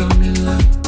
come in love.